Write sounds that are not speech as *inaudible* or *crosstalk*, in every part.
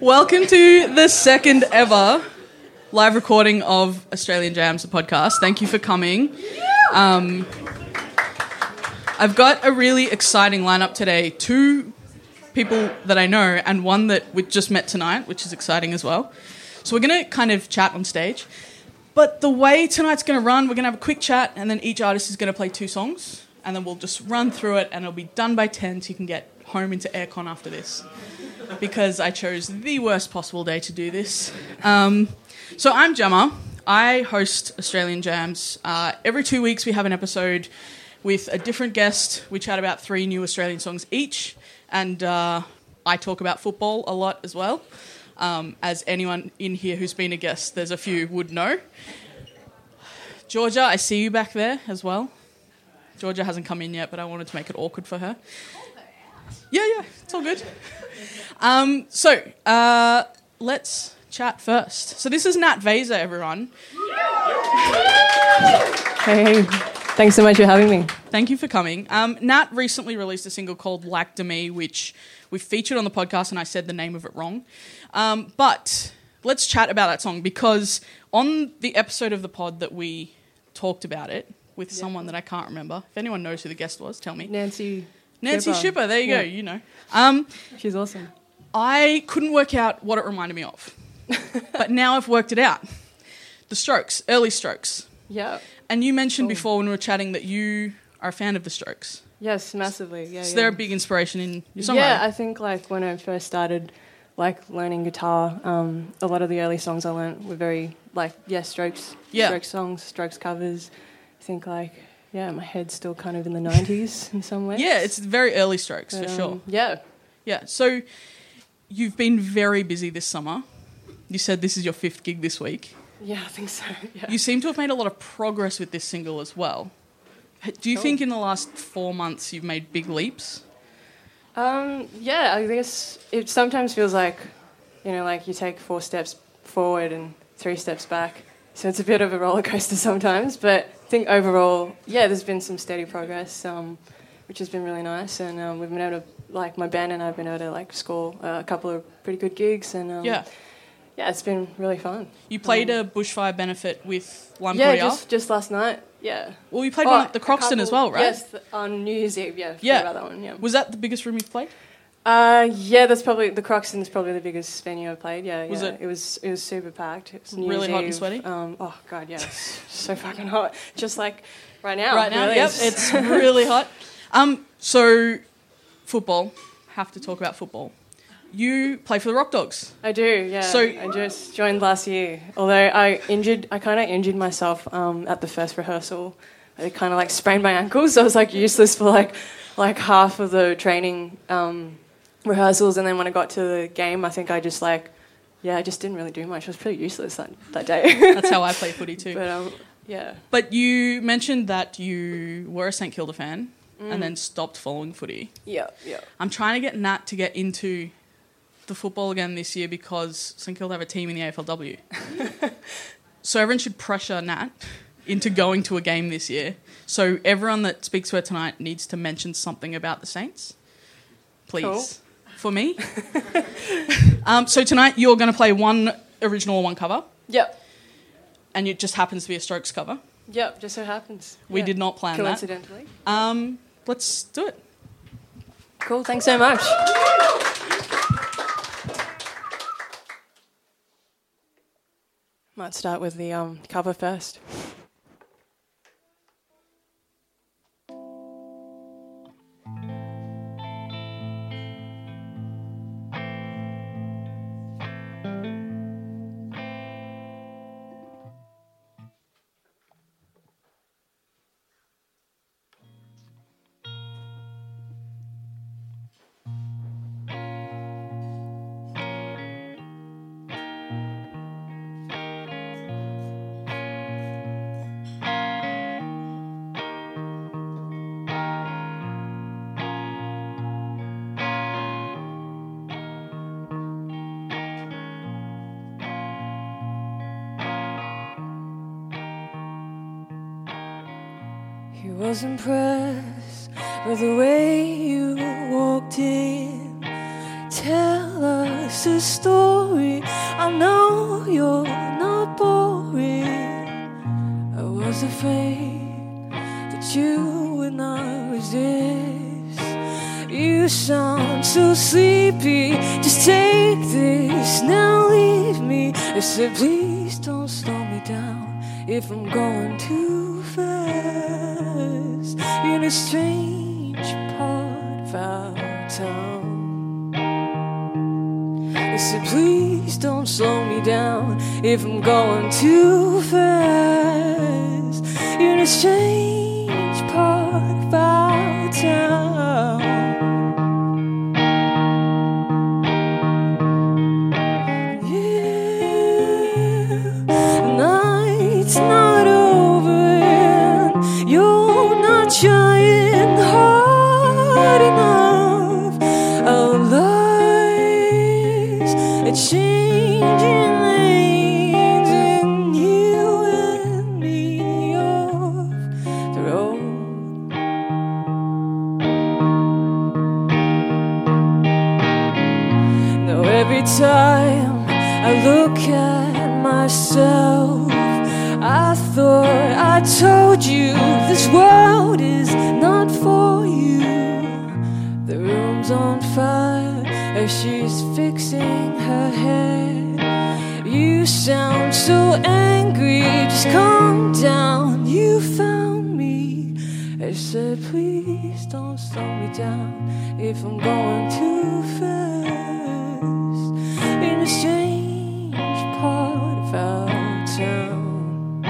Welcome to the second ever live recording of Australian Jams, the podcast. Thank you for coming. Um, I've got a really exciting lineup today. Two people that I know, and one that we just met tonight, which is exciting as well. So we're going to kind of chat on stage. But the way tonight's going to run, we're going to have a quick chat, and then each artist is going to play two songs, and then we'll just run through it, and it'll be done by 10 so you can get home into aircon after this because I chose the worst possible day to do this. Um, so I'm Gemma. I host Australian Jams. Uh, every two weeks, we have an episode with a different guest. We chat about three new Australian songs each, and uh, I talk about football a lot as well. Um, as anyone in here who's been a guest, there's a few would know. Georgia, I see you back there as well. Georgia hasn't come in yet, but I wanted to make it awkward for her. Yeah, yeah, it's all good. Um, so uh, let's chat first. So this is Nat Vesa, everyone. Hey, thanks so much for having me. Thank you for coming. Um, Nat recently released a single called "Like Demi," which we featured on the podcast, and I said the name of it wrong. Um, but let's chat about that song because on the episode of the pod that we talked about it with someone that I can't remember. If anyone knows who the guest was, tell me. Nancy. Nancy Shipper. Shipper. There you Yeah. go. You know. Um, She's awesome. I couldn't work out what it reminded me of, *laughs* but now I've worked it out. The Strokes, early Strokes, Yeah. and you mentioned Cool. before when we were chatting that you are a fan of the Strokes. Yes, massively. Yeah. So yeah. they're a big inspiration in your songwriting. Yeah, I think like when I first started, like learning guitar, um, a lot of the early songs I learned were very like yeah, Strokes, Yeah. Strokes songs, Strokes covers. I think like yeah, my head's still kind of in the '90s *laughs* in some ways. yeah, it's very early Strokes for um, sure. Yeah. Yeah. So you've been very busy this summer. You said this is your fifth gig this week. Yeah, I think so. *laughs* Yeah. You seem to have made a lot of progress with this single as well. Do you Cool. think in the last four months you've made big leaps? Um, yeah, I guess it sometimes feels like, you know, like you take four steps forward and three steps back. So it's a bit of a roller coaster *laughs* sometimes. But think overall, yeah, there's been some steady progress, um, which has been really nice. And um, we've been able to, like, my band and I have been able to, like, score uh, a couple of pretty good gigs. And um, Yeah. yeah, it's been really fun. You played Um, a bushfire benefit with Lime Yeah, just, just last night. Yeah. Well, you played Oh, one at the Croxton as well, right? Yes, on New Year's Eve. Yeah. Yeah. That one. Yeah. Was that the biggest room you've played? Uh, yeah, that's probably the Croxton's probably the biggest venue I've played. Yeah, Was yeah. it- it was it was super packed. It was New Really Year's hot and sweaty? Um, oh god, yeah, it's *laughs* so fucking hot. Just like right now. right now, really. yep, it's really hot. Um, so football. Have to talk about football. You play for the Rock Dogs. I do. Yeah. So- I just joined last year. Although I injured, I kind of injured myself um, at the first rehearsal. I kind of like sprained my ankle, so *laughs* I was like useless for like like half of the training um, rehearsals, and then when I got to the game, I think I just like. Yeah, I just didn't really do much. I was pretty useless that, that day. That's how I play footy too. *laughs* But um, yeah, But you mentioned that you were a St Kilda fan Mm. and then stopped following footy. yeah, yeah. I'm trying to get Nat to get into the football again this year because St Kilda have a team in the AFLW. *laughs* so everyone should pressure Nat into going to a game this year. So everyone that speaks to her tonight needs to mention something about the Saints. Please. Cool. For me. *laughs* um, so tonight you're going to play one original, one cover, Yep. and it just happens to be a Strokes cover. Yep. Just so happens. We Yeah. did not plan that. Coincidentally. Um, let's do it. Cool. Thanks so much. Might start with the um, cover first. Was impressed by the way you walked in. Tell us a story. I know you're not boring. I was afraid that you would not resist. You sound so sleepy. Just take this, now leave me. I said, please if I'm going too fast in a strange part of our town. I said, please don't slow me down if I'm going too fast in a strange part of our town. If I'm going too fast in a strange part of our town.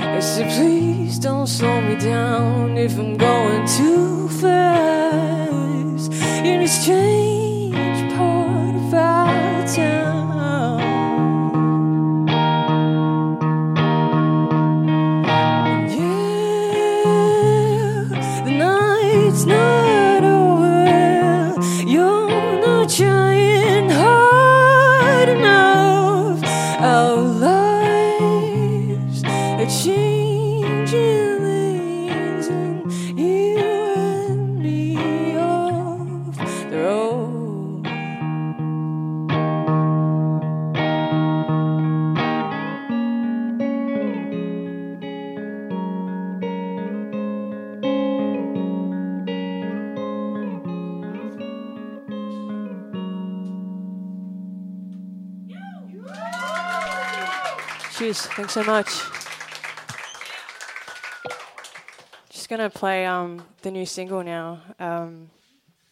I said, please don't slow me down if I'm going too fast in a strange Thanks so much. Just gonna play um, the new single now. Um,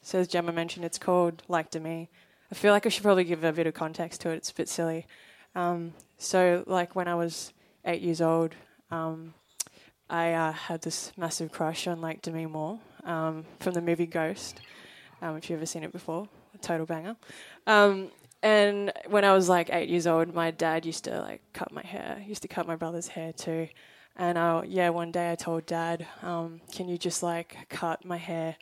so as Gemma mentioned, it's called "Like Demi." I feel like I should probably give a bit of context to it. It's a bit silly. Um, so, like when I was eight years old, um, I uh, had this massive crush on like Demi Moore um, from the movie Ghost. Um, if you've ever seen it before, a total banger. And when I was like eight years old, my dad used to like cut my hair. He used to cut my brother's hair too. And uh, yeah, one day I told dad, um, "Can you just like cut my hair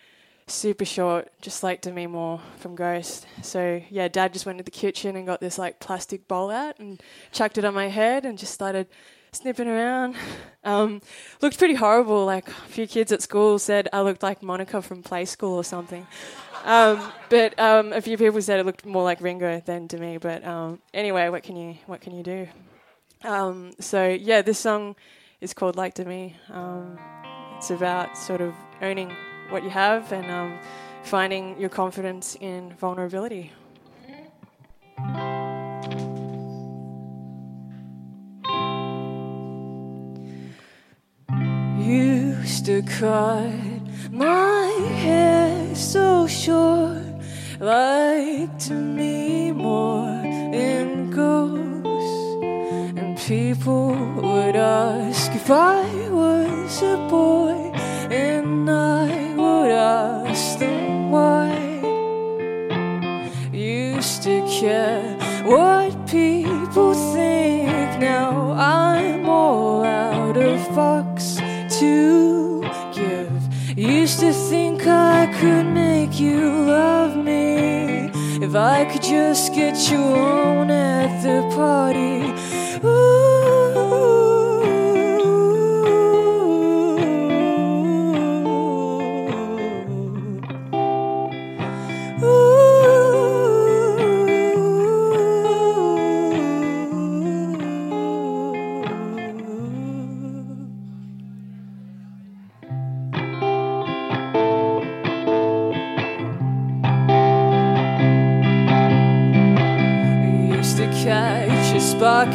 super short, just like Demi Moore from Ghost?" So yeah, dad just went to the kitchen and got this like plastic bowl out and chucked it on my head and just started snipping around. Um, looked pretty horrible. Like a few kids at school said I looked like Monica from Play School or something. Um, but um, a few people said it looked more like Ringo than to me. But um, anyway, what can you what can you do? Um, so yeah, this song is called "Like Demi." Um, it's about sort of owning what you have and finding your confidence in vulnerability. Used to cut my hair so short, like Demi Moore in ghosts. And people would ask if I was a boy, and I would ask them why. Used to care what to give. Used to think I could make you love me if I could just get you on at the party.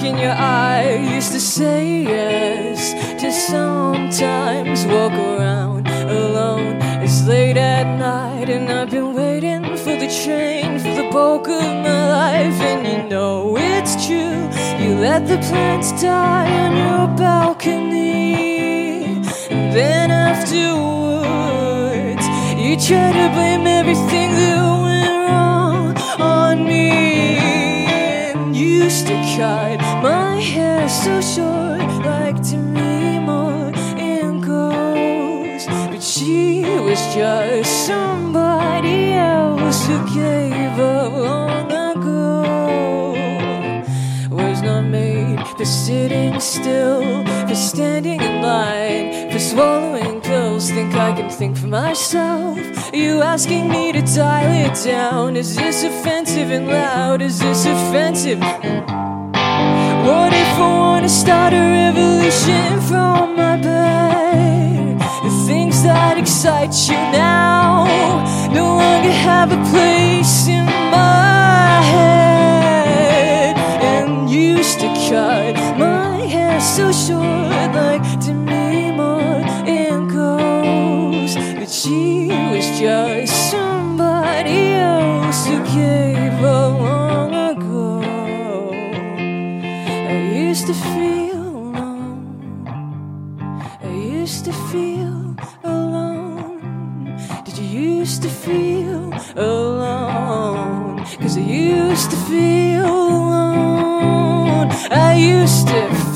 In your eye. Used to say yes to sometimes walk around alone. It's late at night and I've been waiting for the train for the bulk of my life. And you know it's true. You let the plants die on your balcony. And then afterwards, you try to blame everything that went wrong on me. And to cut my so short, like Demi Moore in ghosts. But she was just somebody else who gave up long ago was not made for sitting still, for standing in line, for swallowing pills. Think I can think for myself. You asking me to dial it down? Is this offensive and loud? Is this offensive? What if I wanna start a revolution from my bed? The things that excite you now no longer have a place in my head. And used to cut my hair so short, like Demi Moore in ghosts. But she was just used to feel alone. I used to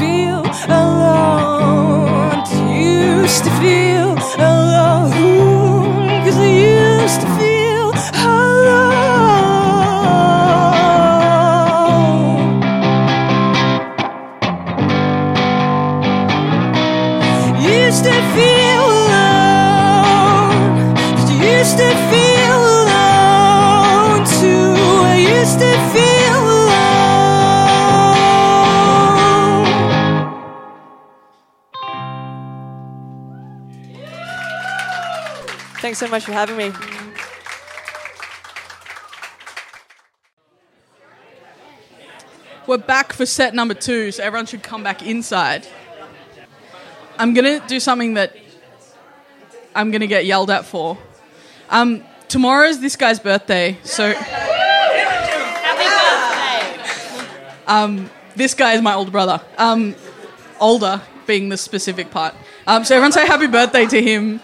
much for having me. We're back for set number two, so everyone should come back inside. I'm gonna do something that I'm gonna get yelled at for. Um, tomorrow's this guy's birthday, so. Um, this guy is my older brother. Um, older being the specific part. Um, so everyone say happy birthday to him.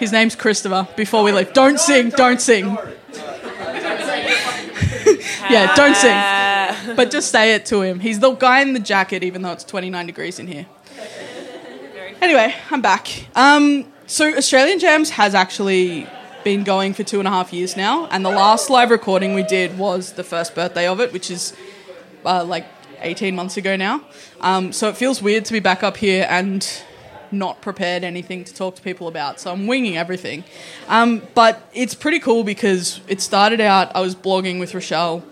His name's Christopher. Before we leave, don't sing, don't sing. *laughs* yeah, don't sing. But just say it to him. He's the guy in the jacket, even though it's 29 degrees in here. Anyway, I'm back. Um, so Australian Jams has actually been going for two and a half years now, and the last live recording we did was the first birthday of it, which is uh, like 18 months ago now. Um, so it feels weird to be back up here and not prepared anything to talk to people about, so I'm winging everything. Um, but it's pretty cool because it started out I was blogging with Rochelle,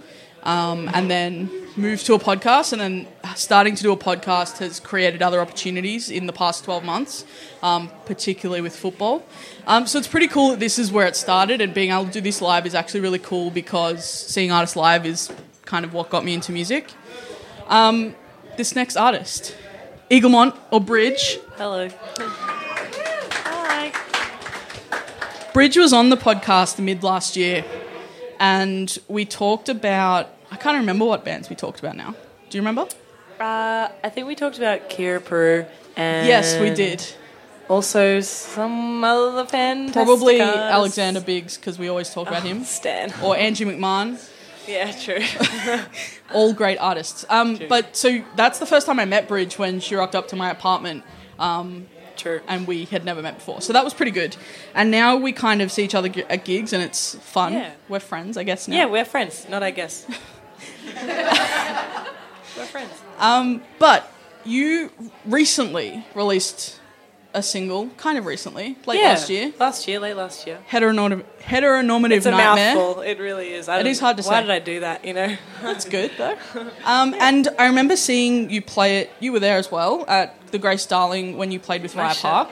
um, and then moved to a podcast, and then starting to do a podcast has created other opportunities in the past 12 months, um, particularly with football. Um, so it's pretty cool that this is where it started, and being able to do this live is actually really cool because seeing artists live is kind of what got me into music. Um, this next artist, Eaglemont or Bridge. Hello. Hi. Bridge was on the podcast mid last year, and we talked about. I can't remember what bands we talked about now. Do you remember? Uh, I think we talked about Kira Puru and yes, we did. Also, some other fantastic Probably. Alexander Biggs because we always talk about him, Stan. or Angie McMahon. Yeah, true. *laughs* all great artists. Um, but so that's the first time I met Bridge when she rocked up to my apartment, um, true. and we had never met before. So that was pretty good. And now we kind of see each other at gigs, and it's fun. Yeah. We're friends, I guess. Now. Yeah, we're friends. Not I guess. *laughs* we're friends. Um, but you recently released a single, kind of recently, late yeah, last year. Last year, late last year. Heteronormative, heteronormative It's a nightmare. mouthful. It really is. I It don't- is hard to Why say. did I do that? You know. That's good though. Um, and I remember seeing you play it. You were there as well at the Grace Darling when you played with Raya. Park.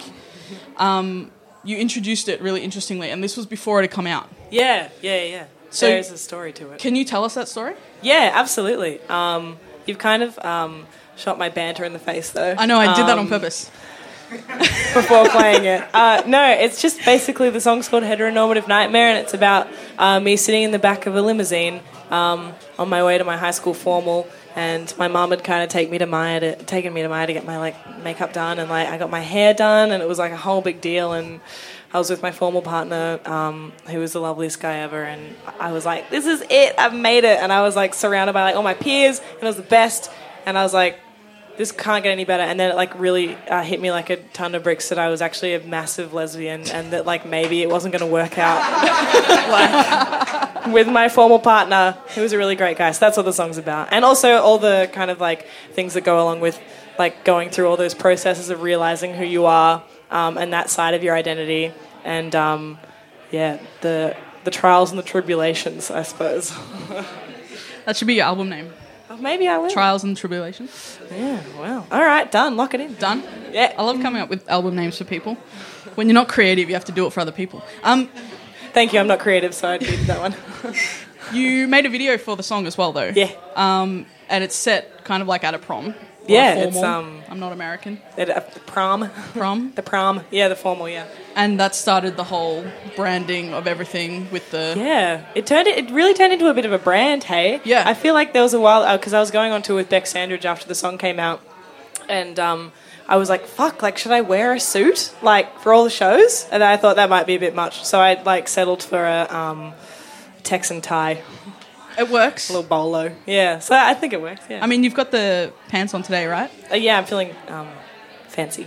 Um, you introduced it really interestingly, and this was before it had come out. yeah, yeah, yeah. So- There's a story to it. Can you tell us that story? Yeah, absolutely. Um, you've kind of um, shot my banter in the face, though. I know I did that on Um, purpose. *laughs* before playing it. Uh, no, it's just basically the song's called Heteronormative Nightmare, and it's about uh, me sitting in the back of a limousine um, on my way to my high school formal. And my mom had kind of take me to Myer to, taken me to Myer to get my like makeup done, and like I got my hair done, and it was like a whole big deal. And I was with my formal partner, um, who was the loveliest guy ever, and I was like, "This is it! I've made it!" And I was like surrounded by like all my peers, and it was the best. And I was like, this can't get any better. And then it like really uh, hit me like a ton of bricks that I was actually a massive lesbian and that like maybe it wasn't going to work out *laughs* like, with my formal partner, who was a really great guy. So that's what the song's about. And also all the kind of like things that go along with like going through all those processes of realizing who you are um, and that side of your identity. And um, yeah, the the trials and the tribulations, I suppose. *laughs* That should be your album name. Maybe I will. Trials and Tribulations. Yeah, well. All right, done. Lock it in. Done. Yeah. I love coming up with album names for people. When you're not creative, you have to do it for other people. Um, Thank you. I'm not creative, so I did that one. you made a video for the song as well, though. Yeah. Um, and it's set kind of like at a prom. Or a Yeah, it's, um, I'm not American. It- uh, the prom. Prom. The prom. Yeah, the formal. Yeah. and that started the whole branding of everything with the. Yeah. It turned. It really turned into a bit of a brand. Hey. Yeah. I feel like there was a while because I was going on tour with Bec Sandridge after the song came out, and um, I was like, "Fuck! Like, should I wear a suit like for all the shows?" And I thought that might be a bit much, so I like settled for a um, Texan tie, It works. a little bolo. Yeah. So I think it works. Yeah. I mean, you've got the pants on today, right? Uh, yeah, I'm feeling um, fancy.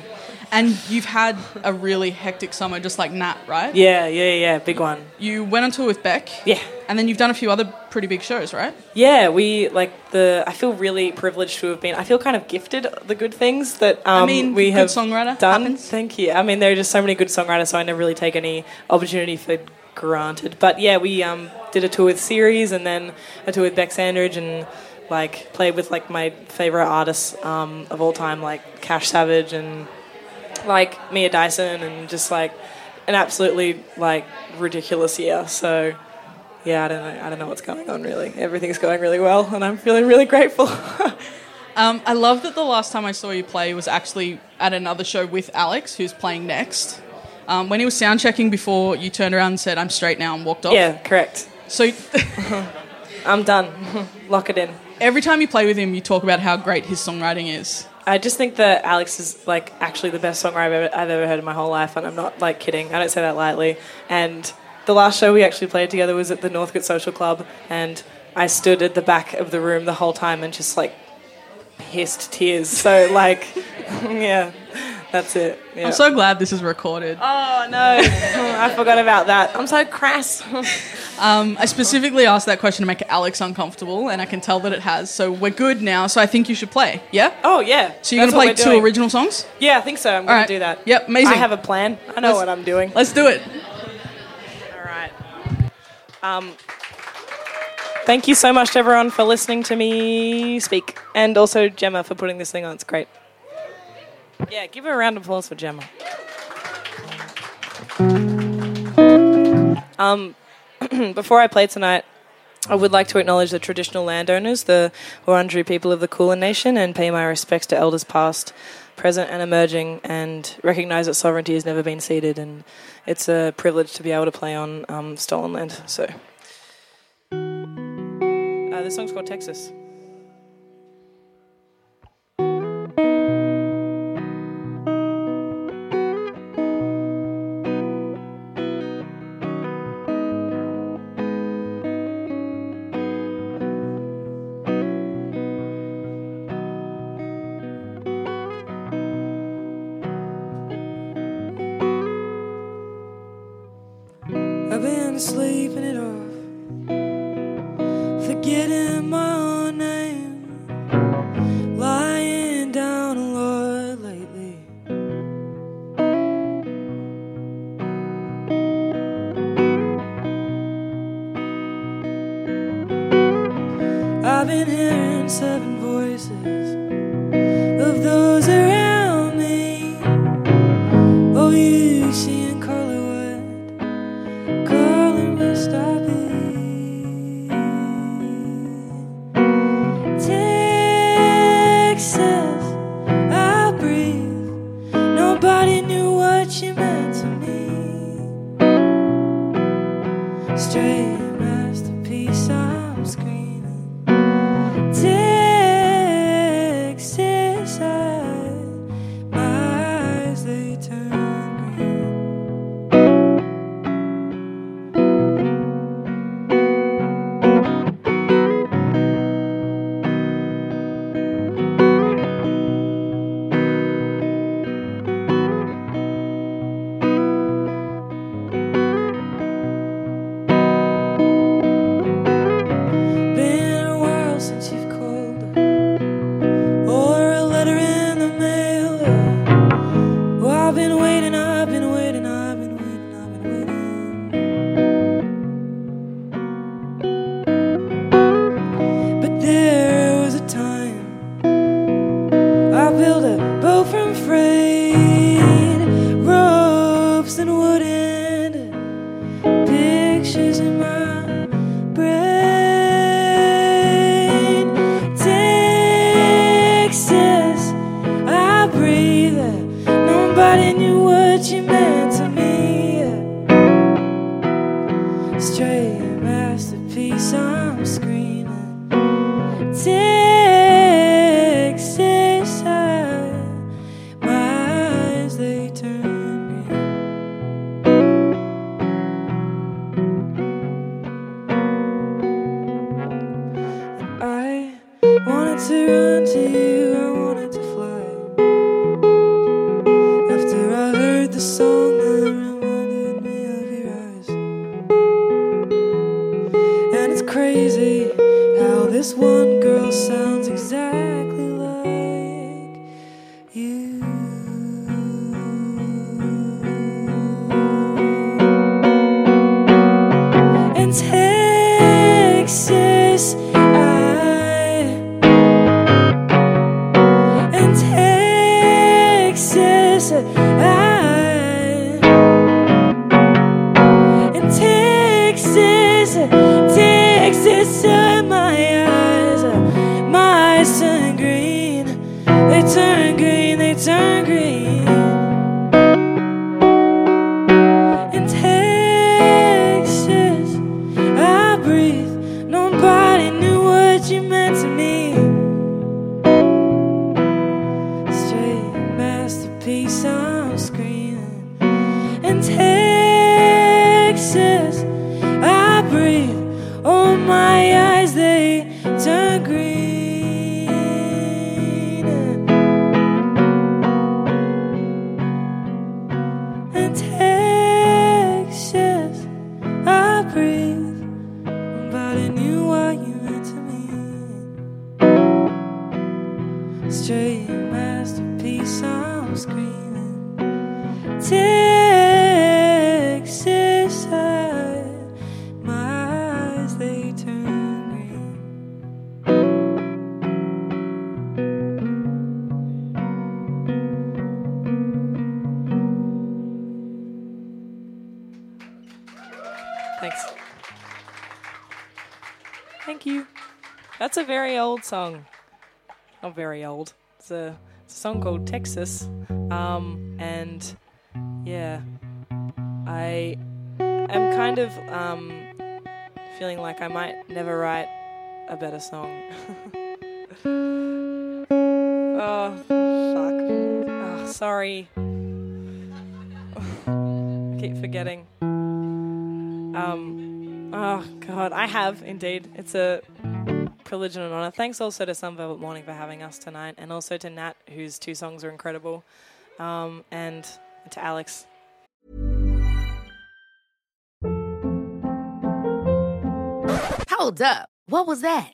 And you've had a really hectic summer, just like Nat, right? Yeah, yeah, yeah. Big one. You went on tour with Bec. Yeah. And then you've done a few other pretty big shows, right? Yeah, we like the. I feel really privileged to have been. I feel kind of gifted the good things that um, mean, we good have songwriter done. happens. Thank you. I mean, there are just so many good songwriters, so I never really take any opportunity for granted. But yeah, we um, did a tour with Series and then a tour with Bec Sandridge and like played with like my favorite artists um, of all time, like Cash Savage and like Mia Dyson, and just like an absolutely like ridiculous year. So yeah, I don't know. I don't know what's going on really. Everything's going really well, and I'm feeling really grateful. *laughs* Um, I love that the last time I saw you play was actually at another show with Alex, who's playing next. Um, when he was sound checking before you turned around and said, I'm straight now and walked off. yeah, correct. So *laughs* I'm done. *laughs* Lock it in. every time you play with him, you talk about how great his songwriting is. I just think that Alex is like actually the best songwriter I've ever, I've ever heard in my whole life, and I'm not like kidding. I don't say that lightly. And the last show we actually played together was at the Northcote Social Club, and I stood at the back of the room the whole time and just like pissed tears. So like, *laughs* yeah, that's it. Yeah. I'm so glad this is recorded. Oh no, *laughs* I forgot about that. I'm so crass. *laughs* Um, I specifically asked that question to make Alex uncomfortable, and I can tell that it has. So we're good now. So I think you should play. Yeah. Oh yeah. So you're That's gonna play two doing. original songs. Yeah, I think so. I'm All gonna right. do that. Yep. Amazing. I have a plan. I know Let's- what I'm doing. Let's do it. All right. Um, thank you so much to everyone for listening to me speak, and also Gemma for putting this thing on. It's great. *laughs* Yeah, give her a round of applause for Gemma. Um, *clears throat* before I play tonight, I would like to acknowledge the traditional landowners, the Wurundjeri people of the Kulin Nation, and pay my respects to elders past, present, and emerging, and recognise that sovereignty has never been ceded, and it's a privilege to be able to play on um, stolen land. So, uh, this song's called Texas. Straight masterpiece, I'm screaming. Texas side, my eyes they turn green. Thanks. Thank you. That's a very old song. Not very old. It's a, it's a song called Texas. Um, and yeah, I am kind of um, feeling like I might never write a better song. *laughs* oh, fuck. Oh, sorry. *laughs* keep forgetting. Um, oh god, I have indeed. It's a privilege and an honor. Thanks also to Some Velvet Morning for having us tonight, and also to Nat, whose two songs are incredible, um, and to Alex. Hold up. What was that?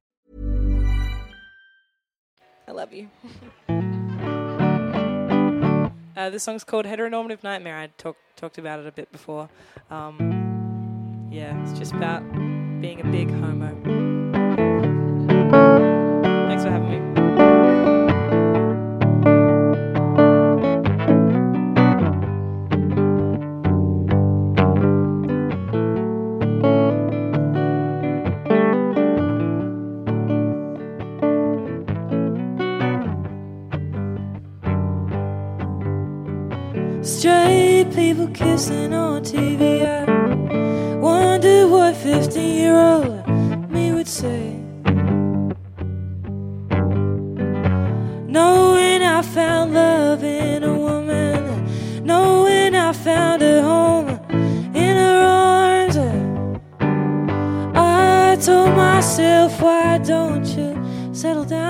I love you. *laughs* uh, this song's called Heteronormative Nightmare. I talk, talked about it a bit before. Um, yeah, it's just about being a big homo. Kissing on TV. I wonder what 15 year old me would say. Knowing I found love in a woman, knowing I found a home in her arms. I told myself, why don't you settle down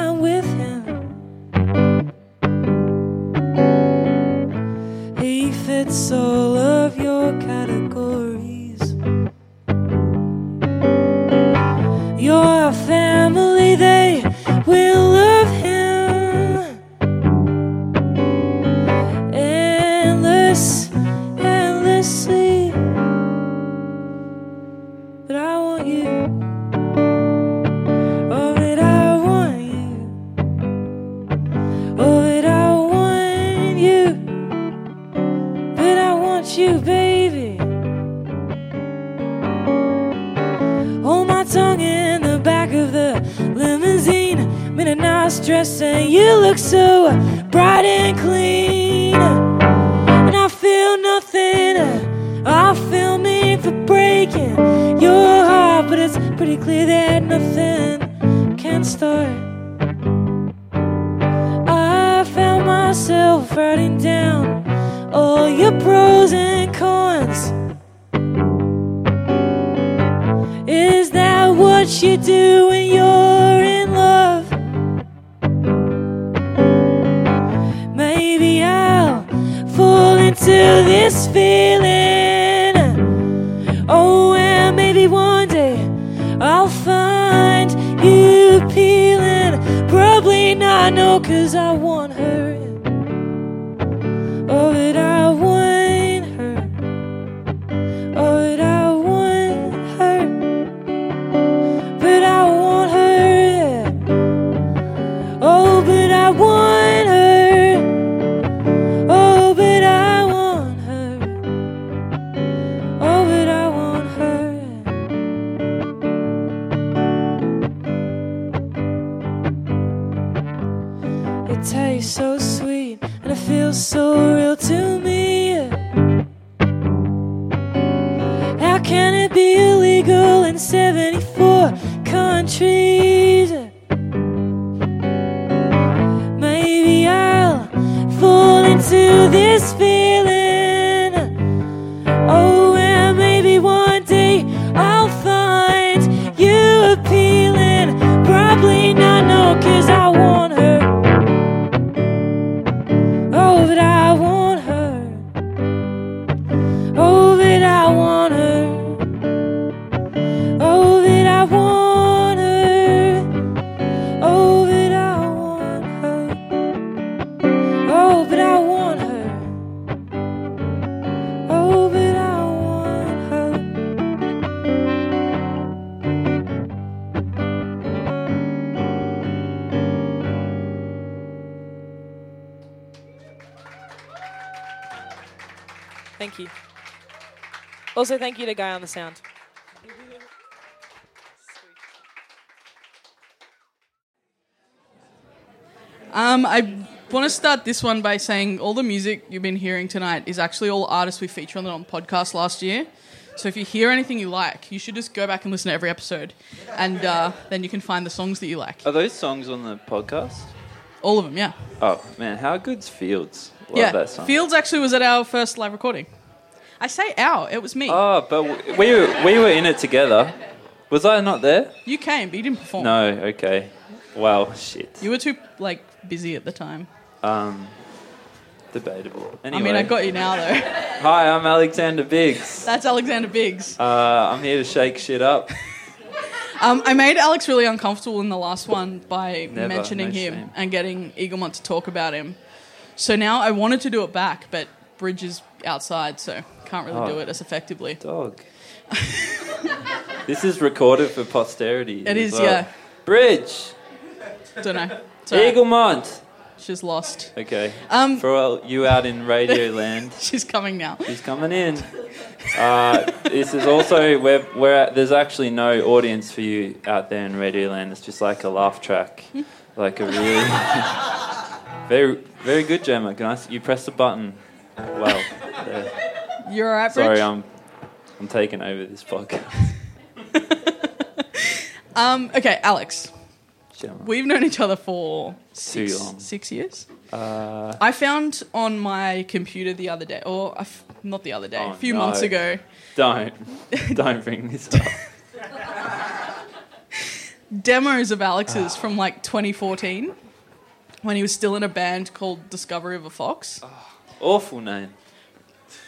Also, thank you to Guy on the Sound. Um, I want to start this one by saying all the music you've been hearing tonight is actually all artists we featured on the on podcast last year. So if you hear anything you like, you should just go back and listen to every episode, and uh, then you can find the songs that you like. Are those songs on the podcast? All of them, yeah. Oh man, how good's Fields? Love yeah. that song. Fields actually was at our first live recording. I say our, it was me. Oh, but w- we were, we were in it together. Was I not there? you came, but you didn't perform. No. Okay. Wow. Shit. You were too like busy at the time. Um, debatable. Anyway. I mean, I got you now though. *laughs* Hi, I'm Alexander Biggs. That's Alexander Biggs. Uh, I'm here to shake shit up. *laughs* Um, I made Alex really uncomfortable in the last one by Never, mentioning no him shame. and getting Eaglemont to talk about him. So now I wanted to do it back, but Bridge is outside, so can't really Oh. do it as effectively. Dog. *laughs* this is recorded for posterity. It is, well. yeah. Bridge. Don't know. Right. Eaglemont. She's lost. Okay. Um, For all you out in radio *laughs* land. She's coming now. She's coming in. Uh, this is also where where there's actually no audience for you out there in radio land. It's just like a laugh track, like a really *laughs* very very good Gemma. Can I? You press the button. Well, there. You're right, sorry, I'm I'm taking over this podcast. *laughs* Um, okay, Alex. Gemma. We've known each other for six, long. six years. Uh, I found on my computer the other day, or f- not the other day, Oh, a few no. months ago, don't *laughs* don't bring this up. demos of Alex's from like 2014 when he was still in a band called Discovery of a Fox. Awful name.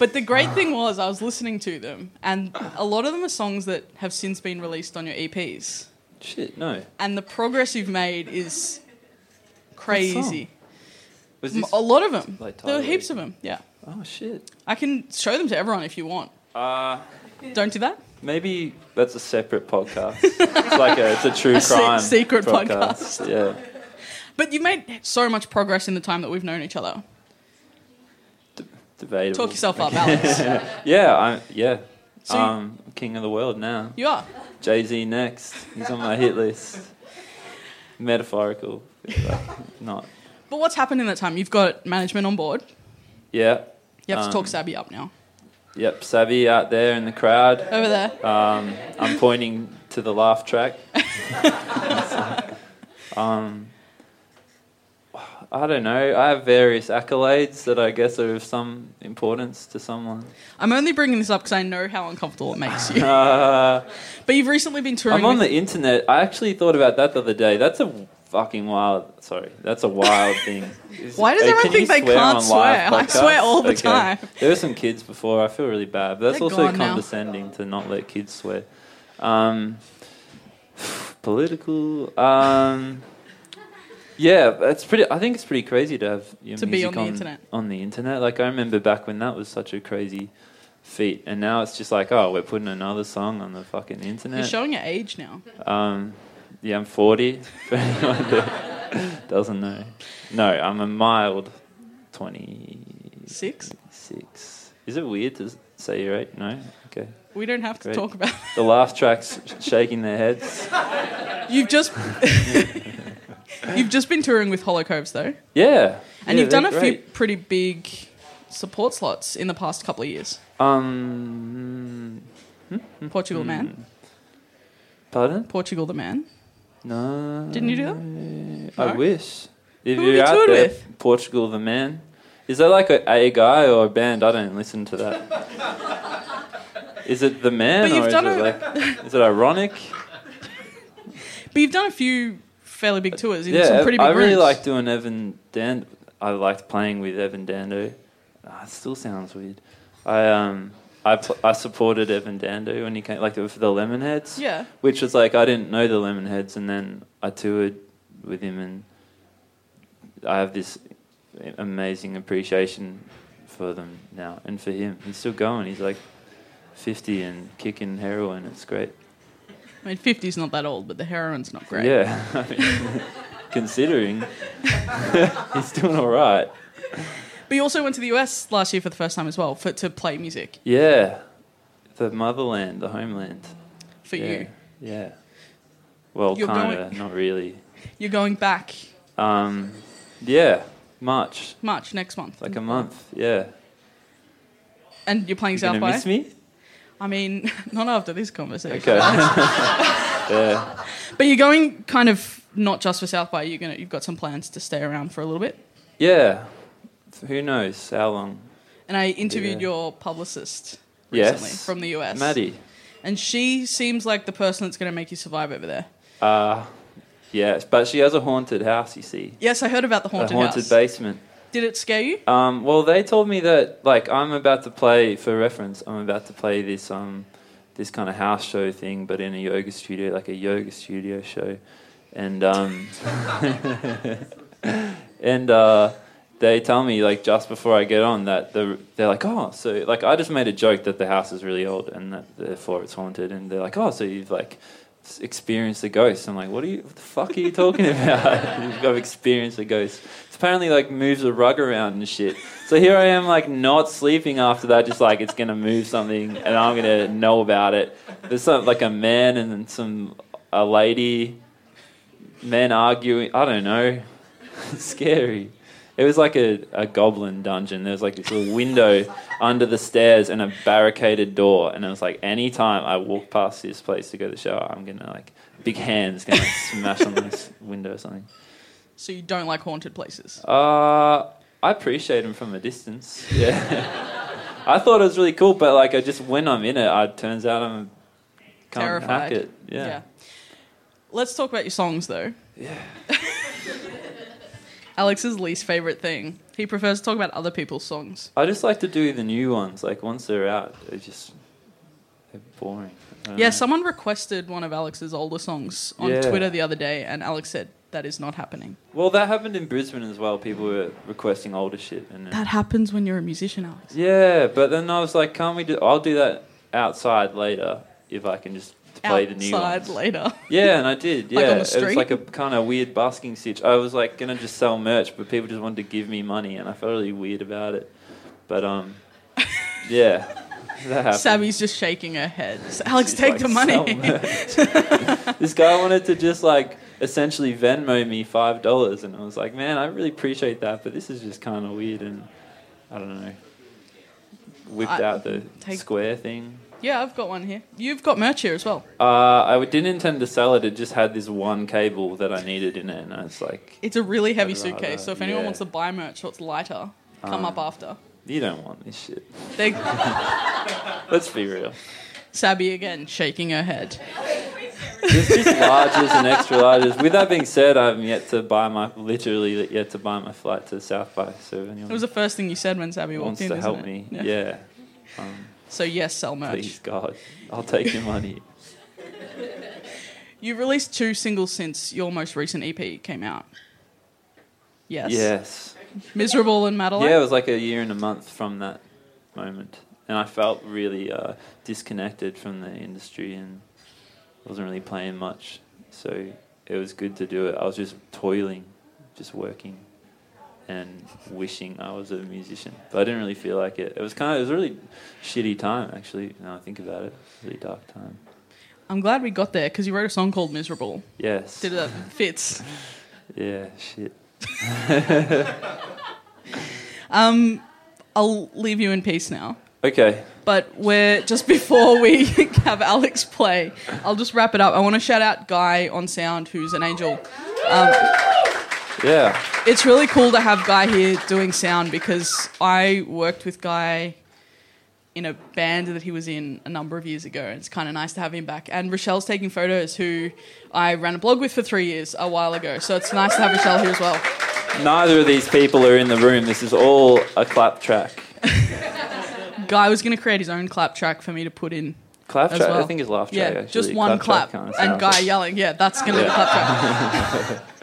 But the great thing was, I was listening to them, and a lot of them are songs that have since been released on your EPs. Shit, no. And the progress you've made is crazy. Was this? A lot of them. Like there were heaps of them, yeah. Oh shit. I can show them to everyone if you want. Uh, Don't do that. Maybe that's a separate podcast. it's like a it's a true *laughs* A se- crime secret podcast. Yeah, But you've made so much progress in the time that we've known each other. Debatable. Talk yourself up, Alex. *laughs* Yeah, I yeah. So um, king of the world now. You are. Jay Z next. He's on my hit list. Metaphorical, like, not. But what's happened in that time? You've got management on board. Yeah. You have to talk Um, Sabby up now. Yep. Savvy out there in the crowd. Over there. Um, I'm pointing to the laugh track. *laughs* um, I don't know. I have various accolades that I guess are of some importance to someone. I'm only bringing this up because I know how uncomfortable it makes you. *laughs* Uh, but you've recently been touring. I'm on with- the internet. I actually thought about that the other day. That's a fucking wild. Sorry, that's a wild *laughs* thing. Why does uh, everyone think they can't swear? I swear all the Okay. time. There were some kids before. I feel really bad, but that's They're also gone now. condescending to not let kids swear. Um, *sighs* political. Um, yeah, it's pretty. I think it's pretty crazy to have your To be music on the internet. On the internet, like I remember back when that was such a crazy feat, and now it's just like, oh, we're putting another song on the fucking internet. You're showing your age now. Um, yeah, I'm 40. For anyone that- Doesn't know. No, I'm a mild 26. Six. Is it weird to say you're eight? No? Okay. We don't have to talk about. The laugh track's shaking their heads. You've just *laughs* you've just been touring with Hollow Coves though, Yeah. and Yeah, you've done a they're few great. pretty big support slots in the past couple of years. Um. Portugal Hmm. Man, Pardon? Portugal the Man. No. Didn't you do that? I No? wish. If Who you're you out toured there, with? Portugal the man. Is that like a, a guy or a band? I don't listen to that. *laughs* Is it the man But or is done it a- like *laughs* is it ironic? But you've done a few fairly big tours yeah, some pretty big I really rooms. like doing Evan Dan. I liked playing with Evan Dando. Ah, it still sounds weird. I um I pl- I supported Evan Dando when he came like for the Lemonheads. Yeah. which was like I didn't know the Lemonheads, and then I toured with him, and I have this amazing appreciation for them now, and for him. He's still going. He's like fifty and kicking heroin. It's great. I mean, 50's not that old, but the heroin's not great. Yeah, I *laughs* mean, considering *laughs* he's doing all right. But you also went to the US last year for the first time as well for to play music Yeah, the motherland, the homeland. for yeah. you. Yeah. Well, You're kind going- of, not really. You're going back Um, yeah, March. March next month, Like a month, yeah. and you're playing You South by. miss me? I mean, *laughs* not after this conversation. Okay. *laughs* yeah. But you're going kind of not just for South by. You're gonna you've got some plans to stay around for a little bit. Yeah. Who knows how long? And I interviewed Yeah. your publicist Yes. recently from the US. Maddie. And she seems like the person that's going to make you survive over there. Uh, yes, but she has a haunted house, you see. Yes, I heard about the haunted, a haunted house. basement. Did it scare you? Um, well, they told me that, like, I'm about to play, for reference, I'm about to play this, um, this kind of house show thing, but in a yoga studio, like a yoga studio show. And, um, *laughs* and, uh, they tell me, like, just before I get on, that the, they're like, oh, so, like, I just made a joke that the house is really old and that therefore it's haunted. And they're like, oh, so you've, like, experienced a ghost. I'm like, what are you, what the fuck are you talking about? *laughs* I've got experienced a ghost. Apparently, like, moves a rug around and shit. So here I am, like, not sleeping after that, just like, it's gonna move something and I'm gonna know about it. There's some, like, a man and some, a lady, men arguing, I don't know. *laughs* It's scary. It was like a, a goblin dungeon. There was like this little window under the stairs and a barricaded door. And it was like, anytime I walk past this place to go to the shower, I'm gonna like, big hands gonna smash on this window or something. So you don't like haunted places? Uh, I appreciate them from a distance. Yeah. *laughs* I thought it was really cool, but like, I just, when I'm in it, I, it turns out I'm, can't Terrified. hack it. Yeah. Let's talk about your songs, though. Yeah. *laughs* Alex's least favorite thing. He prefers to talk about other people's songs. I just like to do the new ones. Like, once they're out, they're just, they're boring. Yeah, know. someone requested one of Alex's older songs on Yeah. Twitter the other day, and Alex said that is not happening. Well, that happened in Brisbane as well. People were requesting older shit, and That happens when you're a musician, Alex. yeah. But then I was like, can't we do? I'll do that outside later if I can just play the new Outside ones. later. *laughs* Yeah, and I did. Yeah, Like it was like a kind of weird busking stitch. I was like gonna just sell merch, but people just wanted to give me money, and I felt really weird about it. But um, *laughs* yeah. Sabby's just shaking her head. So, *laughs* Alex, She's take like, the money. This guy wanted to just like essentially Venmo me five dollars, and I was like, man, I really appreciate that, but this is just kind of weird, and I don't know. Whipped I- out the take- square thing. yeah, I've got one here. You've got merch here as well. Uh, I didn't intend to sell it. It just had this one cable that I needed in it, and I was like, It's a really heavy suitcase, so if anyone yeah. wants to buy merch so it's lighter, come Um, up after. you don't want this shit. *laughs* Let's be real. Sabby again, shaking her head. There's just larges and extra larges. With that being said, I haven't yet to buy my literally yet to buy my flight to the South by. So if anyone It was the first thing you said when Sabby walked wants in. to help it? me, yeah. Um, So yes, sell merch. please God, I'll take your money. *laughs* You've released two singles since your most recent EP came out. Yes. Yes. Miserable and Madeline. Yeah, it was like a year and a month from that moment, and I felt really uh, disconnected from the industry and wasn't really playing much. So it was good to do it. I was just toiling just working and wishing I was a musician. But I didn't really feel like it. It was kind of it was a really shitty time actually. Now I think about it, really dark time. I'm glad we got there because you wrote a song called "Miserable." Yes. Did that *laughs* fits? Yeah. Shit. *laughs* Um, I'll leave you in peace now. Okay. But we're just before we *laughs* have Alex play, I'll just wrap it up. I want to shout out Guy on sound, who's an angel. Um, Yeah. it's really cool to have Guy here doing sound because I worked with Guy in a band that he was in a number of years ago. It's kind of nice to have him back. And Rochelle's taking photos, who I ran a blog with for three years a while ago. So it's nice to have Rochelle here as well. Neither of these people are in the room. This is all a clap track. Guy was going to create his own clap track for me to put in. Clap As track. well. I think it's laugh track. Yeah, actually. just one track clap, kinda and Guy yelling. Yeah, that's going to be the clap track. *laughs*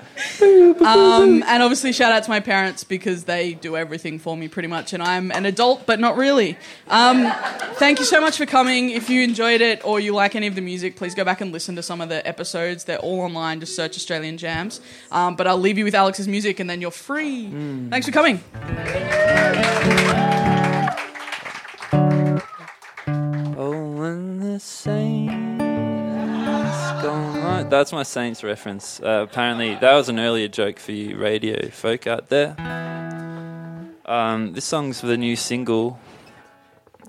um, and obviously, shout out to my parents because they do everything for me pretty much, and I'm an adult, but not really. Um, thank you so much for coming. If you enjoyed it or you like any of the music, please go back and listen to some of the episodes. They're all online. Just search Australian Jams. Um, but I'll leave you with Alex's music, and then you're free. Thanks for coming. The saints gone. That's my Saints reference. Uh, apparently, that was an earlier joke for you radio folk out there. Um, this song's for the new single.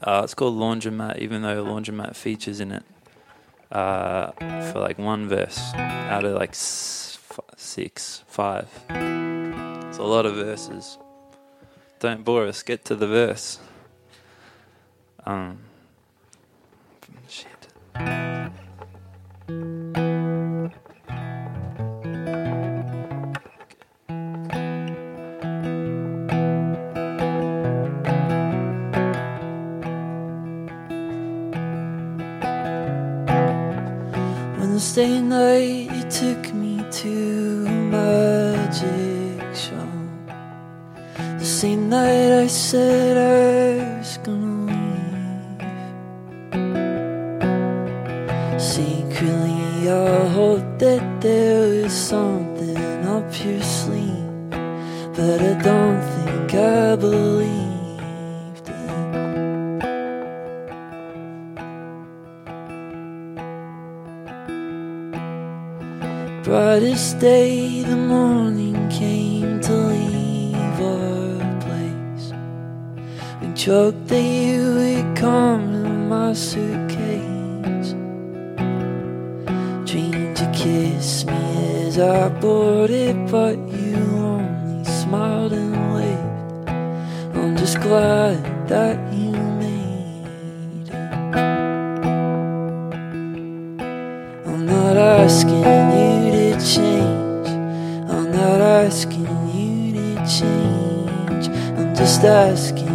Uh, it's called Laundromat, even though Laundromat features in it uh, for like one verse out of like six, five. It's a lot of verses. Don't bore us, get to the verse. Um, Wednesday night, you took me to a magic show. The same night I said I there was something up your sleeve, but I don't think I believed it. Brightest day, the morning came to leave our place. We that you would come in my suitcase. As I boarded, but you only smiled and waved. I'm just glad that you made it. I'm not asking you to change. I'm not asking you to change. I'm just asking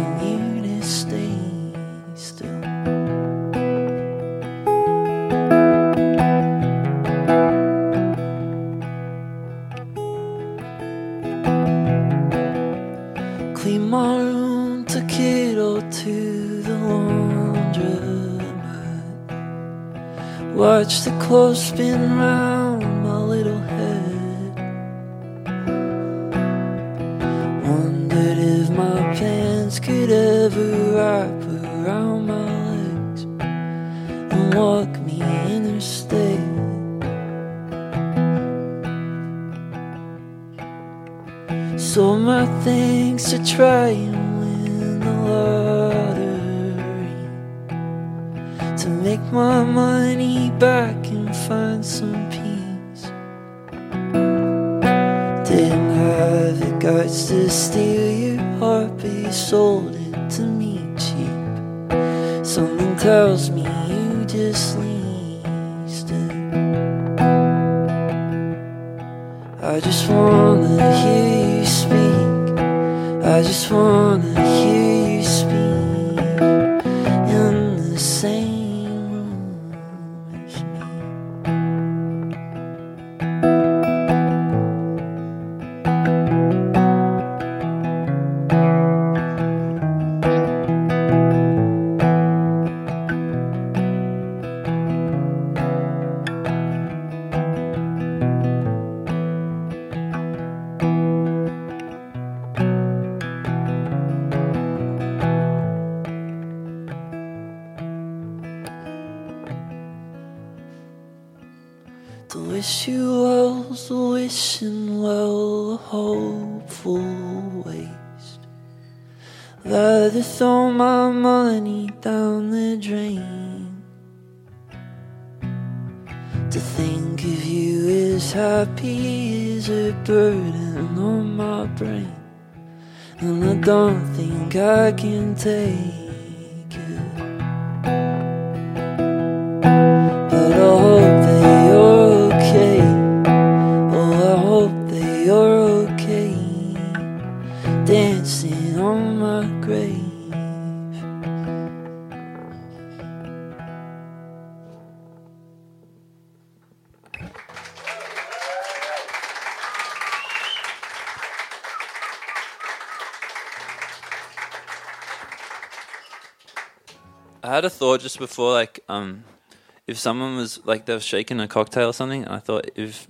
Rather throw my money down the drain. To think of you as happy is a burden on my brain. And I don't think I can take a thought just before, like, um, if someone was like they were shaking a cocktail or something, and I thought if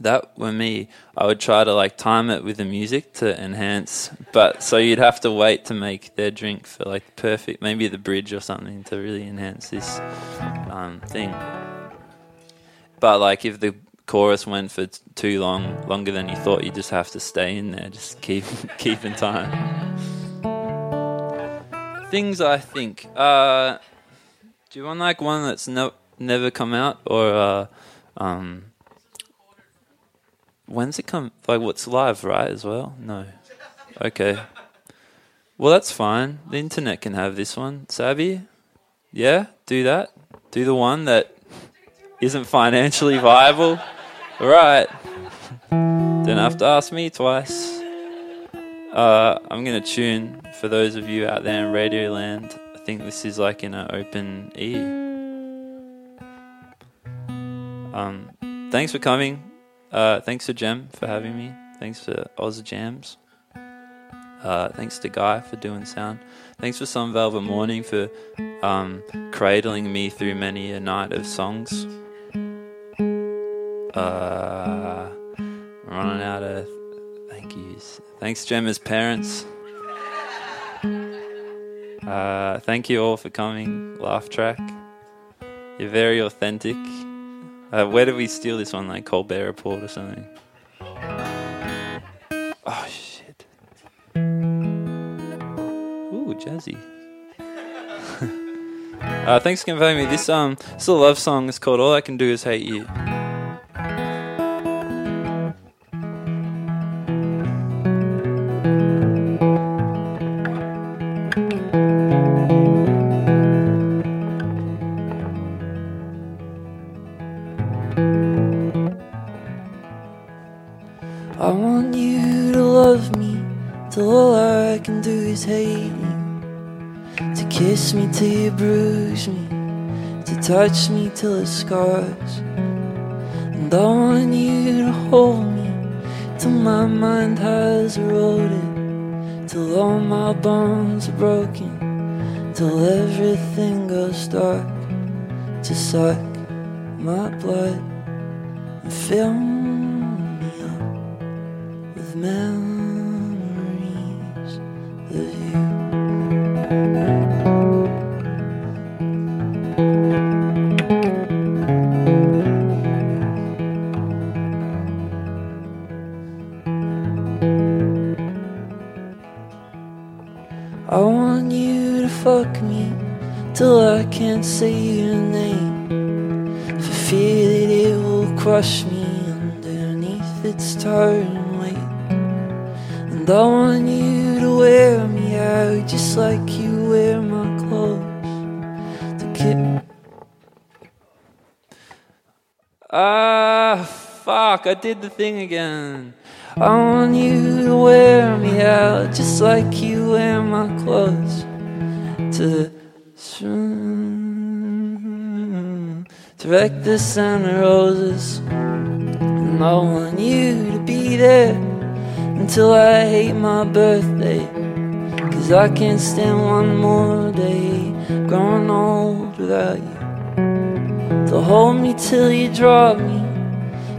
that were me, I would try to like time it with the music to enhance. But so you'd have to wait to make their drink for like perfect, maybe the bridge or something to really enhance this um, thing. But like if the chorus went for too long, longer than you thought, you just have to stay in there, just keep *laughs* keep in time. Things I think. Uh, do you want like one that's no, never come out or uh, um, when's it come? Like what's live, right? As well? No. Okay. Well, that's fine. The internet can have this one. Savvy? Yeah, do that. Do the one that isn't financially viable. All right. *laughs* Don't have to ask me twice. Uh, I'm gonna tune for those of you out there in Radioland. I think this is like in an open E. Um, thanks for coming. Uh, thanks to Jem for having me. Thanks to Oz Jams. Uh, thanks to Guy for doing sound. Thanks for Some Velvet Morning for um, cradling me through many a night of songs. Uh, running out of thank. Thanks, Gemma's parents. Uh, thank you all for coming. Laugh track. You're very authentic. Uh, where did we steal this one? Like Colbert Report or something? Oh shit. Ooh, jazzy. *laughs* uh, thanks for inviting me. This um, this is a love song. It's called "All I Can Do Is Hate You." Till all I can do is hate you. To kiss me till you bruise me, to touch me till it scars. And I want you to hold me till my mind has eroded, till all my bones are broken, till everything goes dark. To suck my blood and fill me up with memories I did the thing again. I want you to wear me out just like you wear my clothes. To to wreck the Santa Roses. And I want you to be there until I hate my birthday. Cause I can't stand one more day growing old without you. To hold me till you drop me,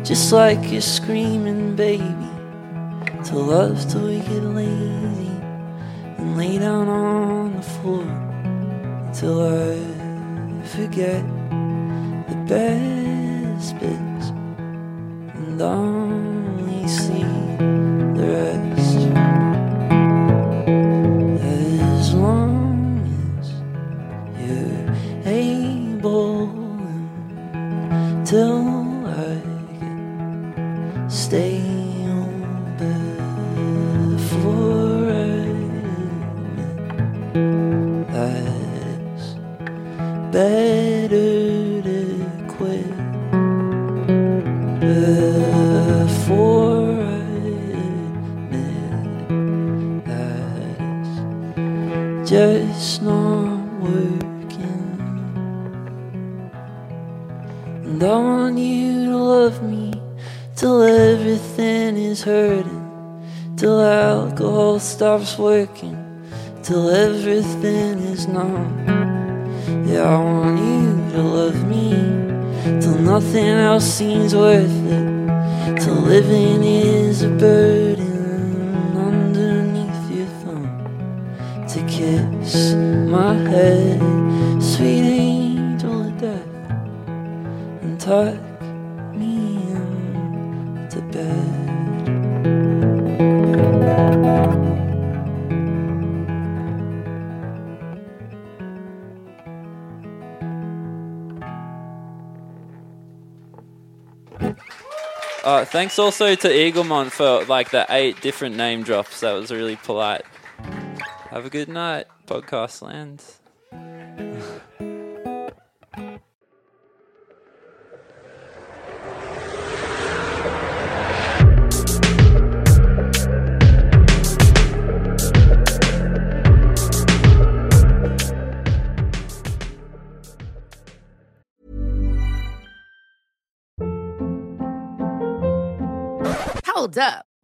just like you're screaming, baby. To love till we get lazy and lay down on the floor until I forget the best bits and only hurting, till alcohol stops working, till everything is numb. Yeah, I want you to love me till nothing else seems worth it, till living is a burden underneath your thumb. To kiss my head, sweet angel of death, and tuck Uh, thanks also to Eaglemont for like the eight different name drops. That was really polite. Have a good night, podcast land. *laughs*